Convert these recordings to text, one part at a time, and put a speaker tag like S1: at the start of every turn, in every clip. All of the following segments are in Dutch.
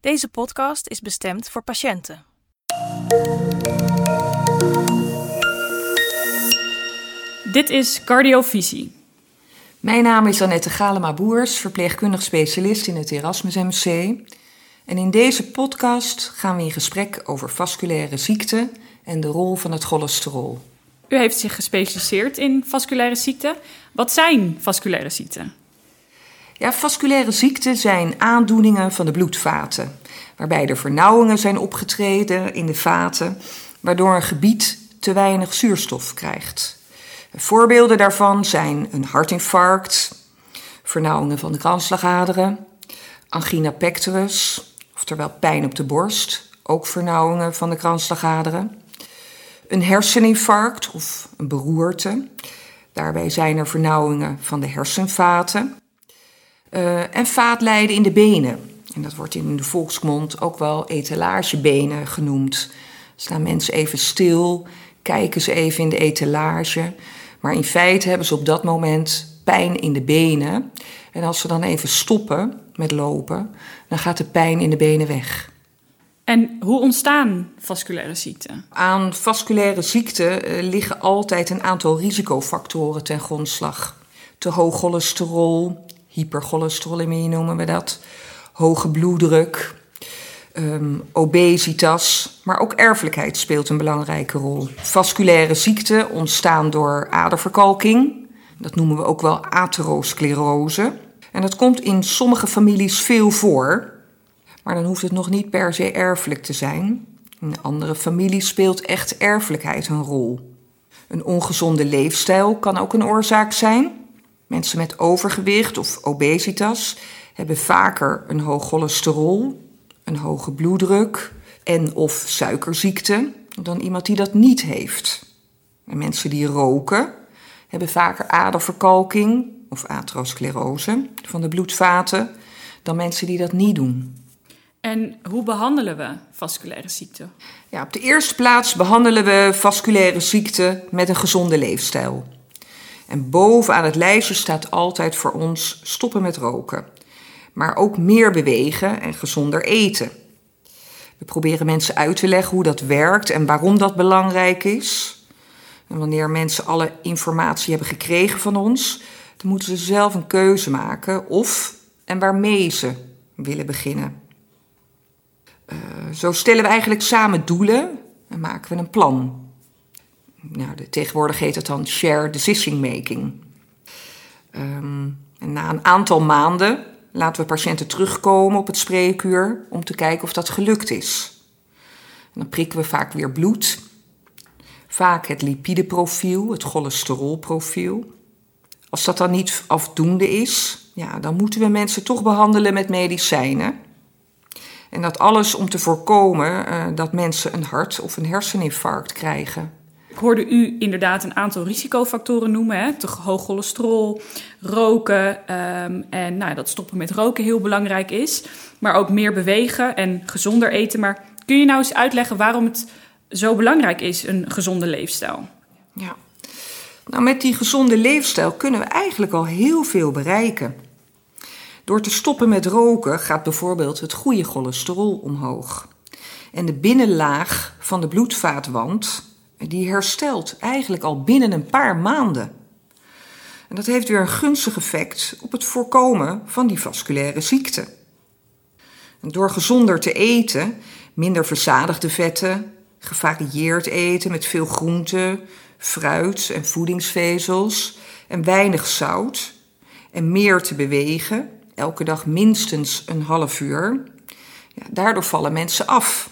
S1: Deze podcast is bestemd voor patiënten.
S2: Dit is Cardiovisie.
S3: Mijn naam is Annette Galema-Boers, verpleegkundig specialist in het Erasmus MC. En in deze podcast gaan we in gesprek over vasculaire ziekten en de rol van het cholesterol.
S2: U heeft zich gespecialiseerd in vasculaire ziekten. Wat zijn vasculaire ziekten?
S3: Ja, vasculaire ziekten zijn aandoeningen van de bloedvaten, waarbij er vernauwingen zijn opgetreden in de vaten, waardoor een gebied te weinig zuurstof krijgt. Voorbeelden daarvan zijn een hartinfarct, vernauwingen van de kransslagaderen, angina pectoris, oftewel pijn op de borst, ook vernauwingen van de kransslagaderen, een herseninfarct of een beroerte. Daarbij zijn er vernauwingen van de hersenvaten. Uh, en vaatlijden in de benen. En dat wordt in de volksmond ook wel etalagebenen genoemd. Staan mensen even stil, kijken ze even in de etalage. Maar in feite hebben ze op dat moment pijn in de benen. En als ze dan even stoppen met lopen, dan gaat de pijn in de benen weg.
S2: En hoe ontstaan vasculaire ziekten?
S3: Aan vasculaire ziekten uh, liggen altijd een aantal risicofactoren ten grondslag. Te hoog cholesterol, hypercholesterolemie noemen we dat, hoge bloeddruk, um, obesitas, maar ook erfelijkheid speelt een belangrijke rol. Vasculaire ziekten ontstaan door aderverkalking, dat noemen we ook wel atherosclerose. En dat komt in sommige families veel voor, maar dan hoeft het nog niet per se erfelijk te zijn. In andere families speelt echt erfelijkheid een rol. Een ongezonde leefstijl kan ook een oorzaak zijn. Mensen met overgewicht of obesitas hebben vaker een hoog cholesterol, een hoge bloeddruk en of suikerziekte dan iemand die dat niet heeft. En mensen die roken hebben vaker aderverkalking of atherosclerose van de bloedvaten dan mensen die dat niet doen.
S2: En hoe behandelen we vasculaire ziekten?
S3: Ja, op de eerste plaats behandelen we vasculaire ziekten met een gezonde leefstijl. En bovenaan het lijstje staat altijd voor ons stoppen met roken. Maar ook meer bewegen en gezonder eten. We proberen mensen uit te leggen hoe dat werkt en waarom dat belangrijk is. En wanneer mensen alle informatie hebben gekregen van ons, dan moeten ze zelf een keuze maken of en waarmee ze willen beginnen. Uh, zo stellen we eigenlijk samen doelen en maken we een plan nou, de, tegenwoordig heet het dan share decision making. Um, en na een aantal maanden laten we patiënten terugkomen op het spreekuur om te kijken of dat gelukt is. Dan prikken we vaak weer bloed, vaak het lipideprofiel, het cholesterolprofiel. Als dat dan niet afdoende is, ja, dan moeten we mensen toch behandelen met medicijnen. En dat alles om te voorkomen uh, dat mensen een hart- of een herseninfarct krijgen.
S2: Hoorde u inderdaad een aantal risicofactoren noemen. Hè? Te hoog cholesterol, roken um, en nou, dat stoppen met roken heel belangrijk is. Maar ook meer bewegen en gezonder eten. Maar kun je nou eens uitleggen waarom het zo belangrijk is, een gezonde leefstijl?
S3: Ja, nou met die gezonde leefstijl kunnen we eigenlijk al heel veel bereiken. Door te stoppen met roken gaat bijvoorbeeld het goede cholesterol omhoog. En de binnenlaag van de bloedvaatwand die herstelt eigenlijk al binnen een paar maanden. En dat heeft weer een gunstig effect op het voorkomen van die vasculaire ziekte. door gezonder te eten, minder verzadigde vetten, gevarieerd eten met veel groenten, fruit en voedingsvezels en weinig zout en meer te bewegen, elke dag minstens een half uur, ja, daardoor vallen mensen af.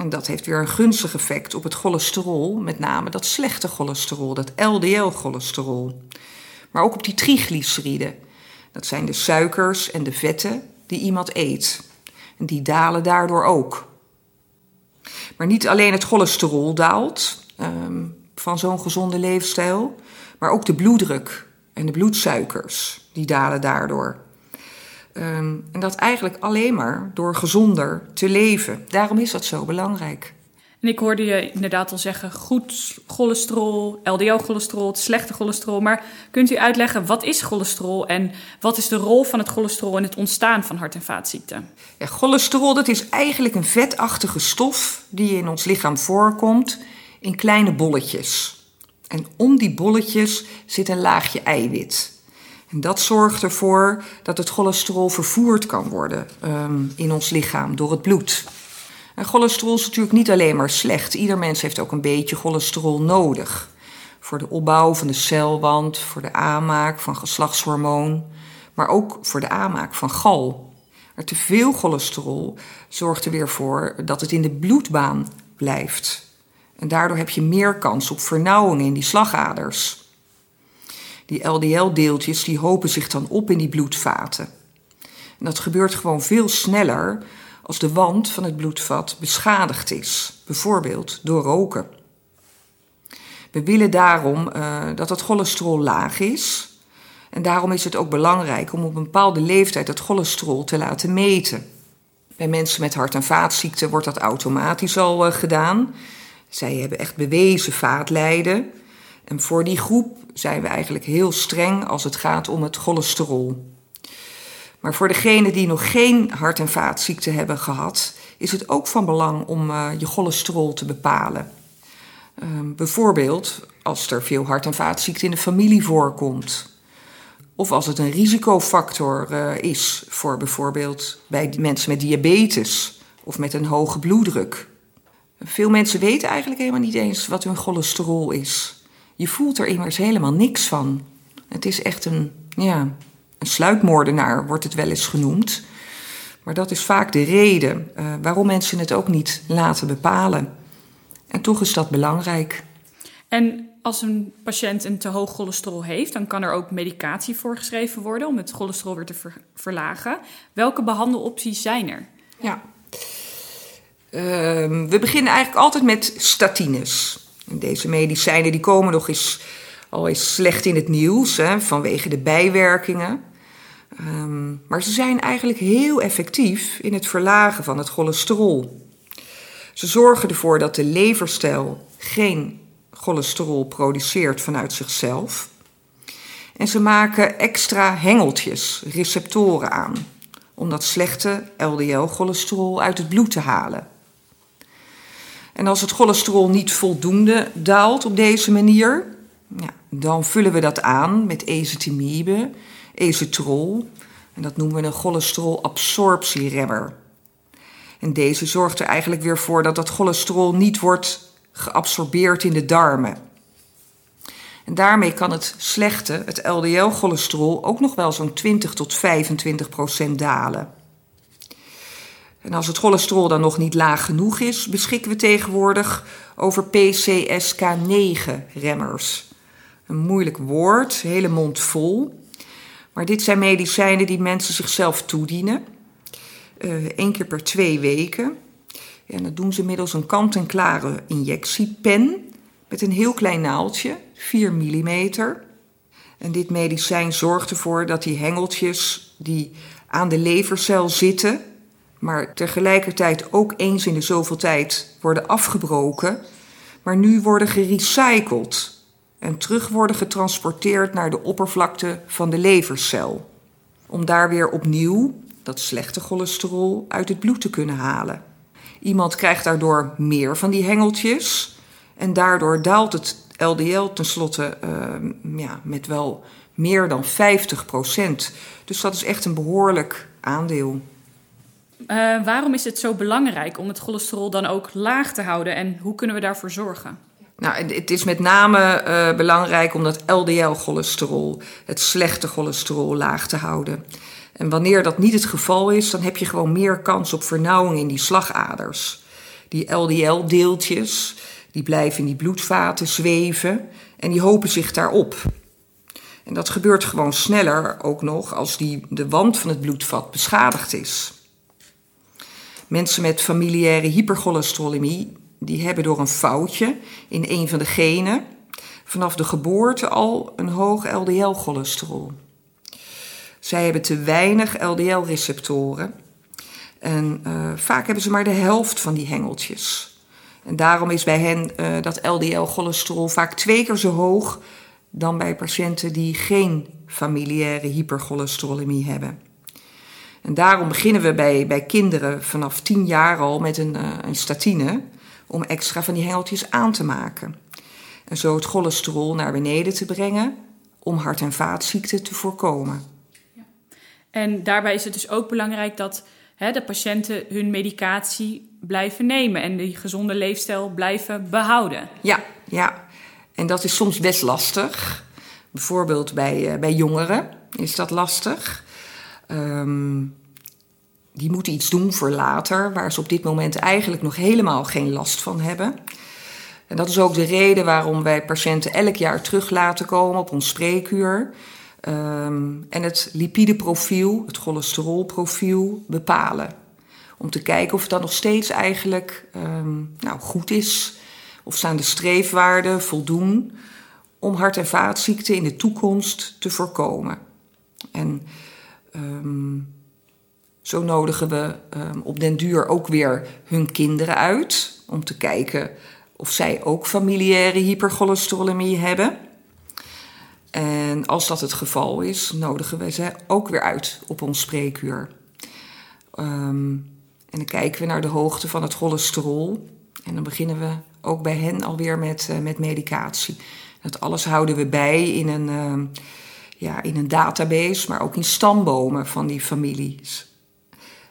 S3: En dat heeft weer een gunstig effect op het cholesterol, met name dat slechte cholesterol, dat LDL-cholesterol. Maar ook op die triglyceriden. Dat zijn de suikers en de vetten die iemand eet. En die dalen daardoor ook. Maar niet alleen het cholesterol daalt um, van zo'n gezonde leefstijl, maar ook de bloeddruk en de bloedsuikers, die dalen daardoor. Um, en dat eigenlijk alleen maar door gezonder te leven. Daarom is dat zo belangrijk.
S2: En ik hoorde je inderdaad al zeggen goed cholesterol, LDL-cholesterol, het slechte cholesterol. Maar kunt u uitleggen wat is cholesterol en wat is de rol van het cholesterol in het ontstaan van hart- en vaatziekten?
S3: Ja, cholesterol dat is eigenlijk een vetachtige stof die in ons lichaam voorkomt in kleine bolletjes. En om die bolletjes zit een laagje eiwit. En dat zorgt ervoor dat het cholesterol vervoerd kan worden um, in ons lichaam door het bloed. En cholesterol is natuurlijk niet alleen maar slecht. Ieder mens heeft ook een beetje cholesterol nodig. Voor de opbouw van de celwand, voor de aanmaak van geslachtshormoon, maar ook voor de aanmaak van gal. Maar te veel cholesterol zorgt er weer voor dat het in de bloedbaan blijft. En daardoor heb je meer kans op vernauwing in die slagaders. Die LDL-deeltjes die hopen zich dan op in die bloedvaten. En dat gebeurt gewoon veel sneller als de wand van het bloedvat beschadigd is, bijvoorbeeld door roken. We willen daarom uh, dat het cholesterol laag is. En daarom is het ook belangrijk om op een bepaalde leeftijd het cholesterol te laten meten. Bij mensen met hart- en vaatziekten wordt dat automatisch al uh, gedaan. Zij hebben echt bewezen vaatlijden. En voor die groep zijn we eigenlijk heel streng als het gaat om het cholesterol. Maar voor degenen die nog geen hart- en vaatziekte hebben gehad, is het ook van belang om uh, je cholesterol te bepalen. Uh, bijvoorbeeld als er veel hart- en vaatziekte in de familie voorkomt. Of als het een risicofactor uh, is voor bijvoorbeeld bij mensen met diabetes of met een hoge bloeddruk. Veel mensen weten eigenlijk helemaal niet eens wat hun cholesterol is. Je voelt er immers helemaal niks van. Het is echt een, ja, een sluipmoordenaar, wordt het wel eens genoemd. Maar dat is vaak de reden uh, waarom mensen het ook niet laten bepalen. En toch is dat belangrijk.
S2: En als een patiënt een te hoog cholesterol heeft, dan kan er ook medicatie voorgeschreven worden om het cholesterol weer te ver verlagen. Welke behandelopties zijn er?
S3: Ja. Uh, we beginnen eigenlijk altijd met statines. Deze medicijnen die komen nog eens al eens slecht in het nieuws hè, vanwege de bijwerkingen. Um, maar ze zijn eigenlijk heel effectief in het verlagen van het cholesterol. Ze zorgen ervoor dat de levercel geen cholesterol produceert vanuit zichzelf. En ze maken extra hengeltjes, receptoren aan, om dat slechte LDL-cholesterol uit het bloed te halen. En als het cholesterol niet voldoende daalt op deze manier, ja, dan vullen we dat aan met ezetimibe, ezetrol. En dat noemen we een cholesterolabsorptieremmer. En deze zorgt er eigenlijk weer voor dat dat cholesterol niet wordt geabsorbeerd in de darmen. En daarmee kan het slechte, het LDL-cholesterol, ook nog wel zo'n 20 tot 25 procent dalen. En als het cholesterol dan nog niet laag genoeg is, beschikken we tegenwoordig over PCSK9-remmers. Een moeilijk woord, hele mond vol. Maar dit zijn medicijnen die mensen zichzelf toedienen. Uh, één keer per twee weken. En dat doen ze middels een kant-en-klare injectiepen met een heel klein naaldje, 4 mm. En dit medicijn zorgt ervoor dat die hengeltjes die aan de levercel zitten, maar tegelijkertijd ook eens in de zoveel tijd worden afgebroken, maar nu worden gerecycled en terug worden getransporteerd naar de oppervlakte van de levercel. Om daar weer opnieuw dat slechte cholesterol uit het bloed te kunnen halen. Iemand krijgt daardoor meer van die hengeltjes en daardoor daalt het LDL tenslotte uh, ja, met wel meer dan 50 procent. Dus dat is echt een behoorlijk aandeel.
S2: Uh, waarom is het zo belangrijk om het cholesterol dan ook laag te houden en hoe kunnen we daarvoor zorgen?
S3: Nou, het is met name uh, belangrijk om dat LDL-cholesterol, het slechte cholesterol, laag te houden. En wanneer dat niet het geval is, dan heb je gewoon meer kans op vernauwing in die slagaders. Die LDL-deeltjes, die blijven in die bloedvaten zweven en die hopen zich daarop. En dat gebeurt gewoon sneller ook nog als die, de wand van het bloedvat beschadigd is. Mensen met familiaire hypercholesterolemie, die hebben door een foutje in een van de genen vanaf de geboorte al een hoog LDL-cholesterol. Zij hebben te weinig LDL-receptoren en uh, vaak hebben ze maar de helft van die hengeltjes. En daarom is bij hen uh, dat LDL-cholesterol vaak twee keer zo hoog dan bij patiënten die geen familiaire hypercholesterolemie hebben. En daarom beginnen we bij, bij kinderen vanaf 10 jaar al met een, uh, een statine om extra van die hengeltjes aan te maken. En zo het cholesterol naar beneden te brengen om hart- en vaatziekten te voorkomen. Ja.
S2: En daarbij is het dus ook belangrijk dat hè, de patiënten hun medicatie blijven nemen en die gezonde leefstijl blijven behouden.
S3: Ja, ja. En dat is soms best lastig. Bijvoorbeeld bij, uh, bij jongeren is dat lastig. Um, die moeten iets doen voor later, waar ze op dit moment eigenlijk nog helemaal geen last van hebben. En dat is ook de reden waarom wij patiënten elk jaar terug laten komen op ons spreekuur. Um, en het lipideprofiel, het cholesterolprofiel, bepalen. Om te kijken of het nog steeds eigenlijk um, nou, goed is. Of staan de streefwaarden voldoen om hart- en vaatziekten in de toekomst te voorkomen. En um, zo nodigen we um, op den duur ook weer hun kinderen uit om te kijken of zij ook familiaire hypercholesterolemie hebben. En als dat het geval is, nodigen we ze ook weer uit op ons spreekuur. Um, en dan kijken we naar de hoogte van het cholesterol. En dan beginnen we ook bij hen alweer met, uh, met medicatie. Dat alles houden we bij in een, ja, in een database, maar ook in stambomen van die families.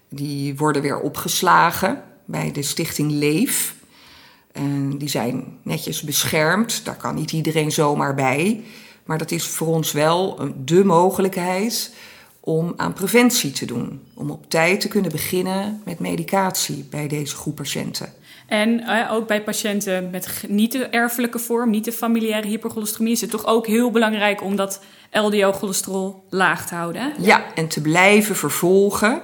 S3: Die worden weer opgeslagen bij de stichting Leef. En die zijn netjes beschermd. Daar kan niet iedereen zomaar bij. Maar dat is voor ons wel de mogelijkheid om aan preventie te doen. Om op tijd te kunnen beginnen met medicatie bij deze groep patiënten.
S2: En uh, ook bij patiënten met niet de erfelijke vorm, niet de familiaire hypercholesteremie, is het toch ook heel belangrijk om dat LDL-cholesterol laag te houden?
S3: Ja, en te blijven vervolgen.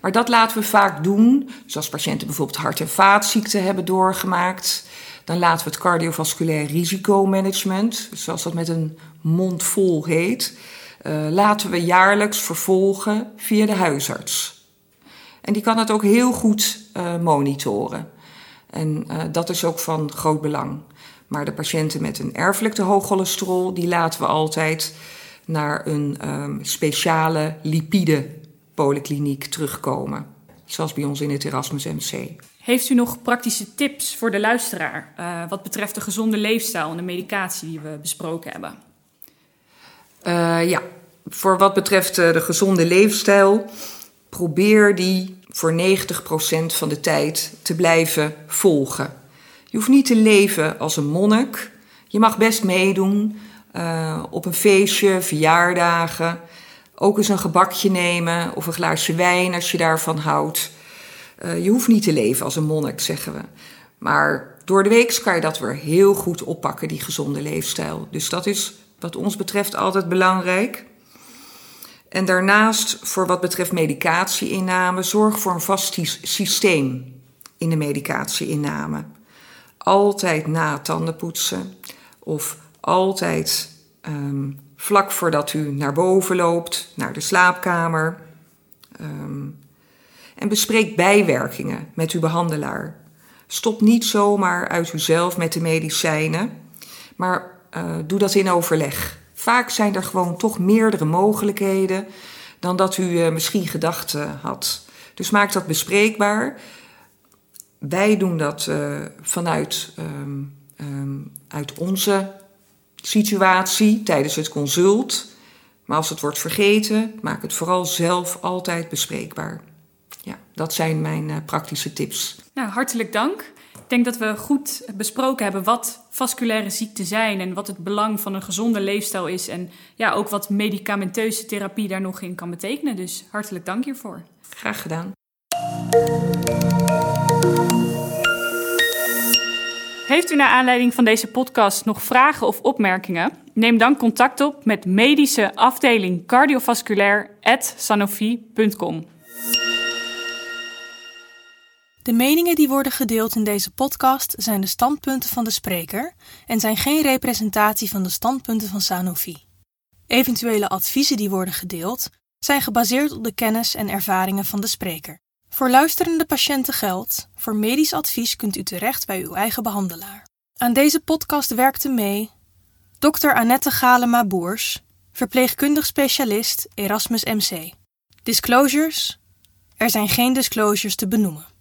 S3: Maar dat laten we vaak doen, zoals patiënten bijvoorbeeld hart- en vaatziekten hebben doorgemaakt. Dan laten we het cardiovasculair risicomanagement, zoals dat met een mond vol heet, uh, laten we jaarlijks vervolgen via de huisarts. En die kan het ook heel goed uh, monitoren. En uh, dat is ook van groot belang. Maar de patiënten met een erfelijk te hoog cholesterol, die laten we altijd naar een um, speciale lipide polykliniek terugkomen. Zoals bij ons in het Erasmus MC.
S2: Heeft u nog praktische tips voor de luisteraar wat betreft de gezonde leefstijl en de medicatie die we besproken hebben?
S3: Uh, ja, voor wat betreft uh, de gezonde leefstijl, probeer die voor 90% van de tijd te blijven volgen. Je hoeft niet te leven als een monnik. Je mag best meedoen op een feestje, verjaardagen. Ook eens een gebakje nemen of een glaasje wijn als je daarvan houdt. Je hoeft niet te leven als een monnik, zeggen we. Maar door de week kan je dat weer heel goed oppakken, die gezonde leefstijl. Dus dat is wat ons betreft altijd belangrijk. En daarnaast, voor wat betreft medicatieinname, zorg voor een vast systeem in de medicatieinname. Altijd na tandenpoetsen of altijd um, vlak voordat u naar boven loopt, naar de slaapkamer. Um, en bespreek bijwerkingen met uw behandelaar. Stop niet zomaar uit uzelf met de medicijnen, maar uh, doe dat in overleg. Vaak zijn er gewoon toch meerdere mogelijkheden dan dat u uh, misschien gedacht had. Dus maak dat bespreekbaar. Wij doen dat vanuit um, um, uit onze situatie tijdens het consult. Maar als het wordt vergeten, maak het vooral zelf altijd bespreekbaar. Ja, dat zijn mijn praktische tips.
S2: Nou, hartelijk dank. Ik denk dat we goed besproken hebben wat vasculaire ziekten zijn en wat het belang van een gezonde leefstijl is. En ja, ook wat medicamenteuze therapie daar nog in kan betekenen. Dus hartelijk dank hiervoor.
S3: Graag gedaan.
S2: Heeft u naar aanleiding van deze podcast nog vragen of opmerkingen? Neem dan contact op met medische afdeling cardiovasculair@sanofi.com.
S1: De meningen die worden gedeeld in deze podcast zijn de standpunten van de spreker en zijn geen representatie van de standpunten van Sanofi. Eventuele adviezen die worden gedeeld zijn gebaseerd op de kennis en ervaringen van de spreker. Voor luisterende patiënten geldt: voor medisch advies kunt u terecht bij uw eigen behandelaar. Aan deze podcast werkte mee Dr. Annette Galema Boers, verpleegkundig specialist Erasmus MC. Disclosures: Er zijn geen disclosures te benoemen.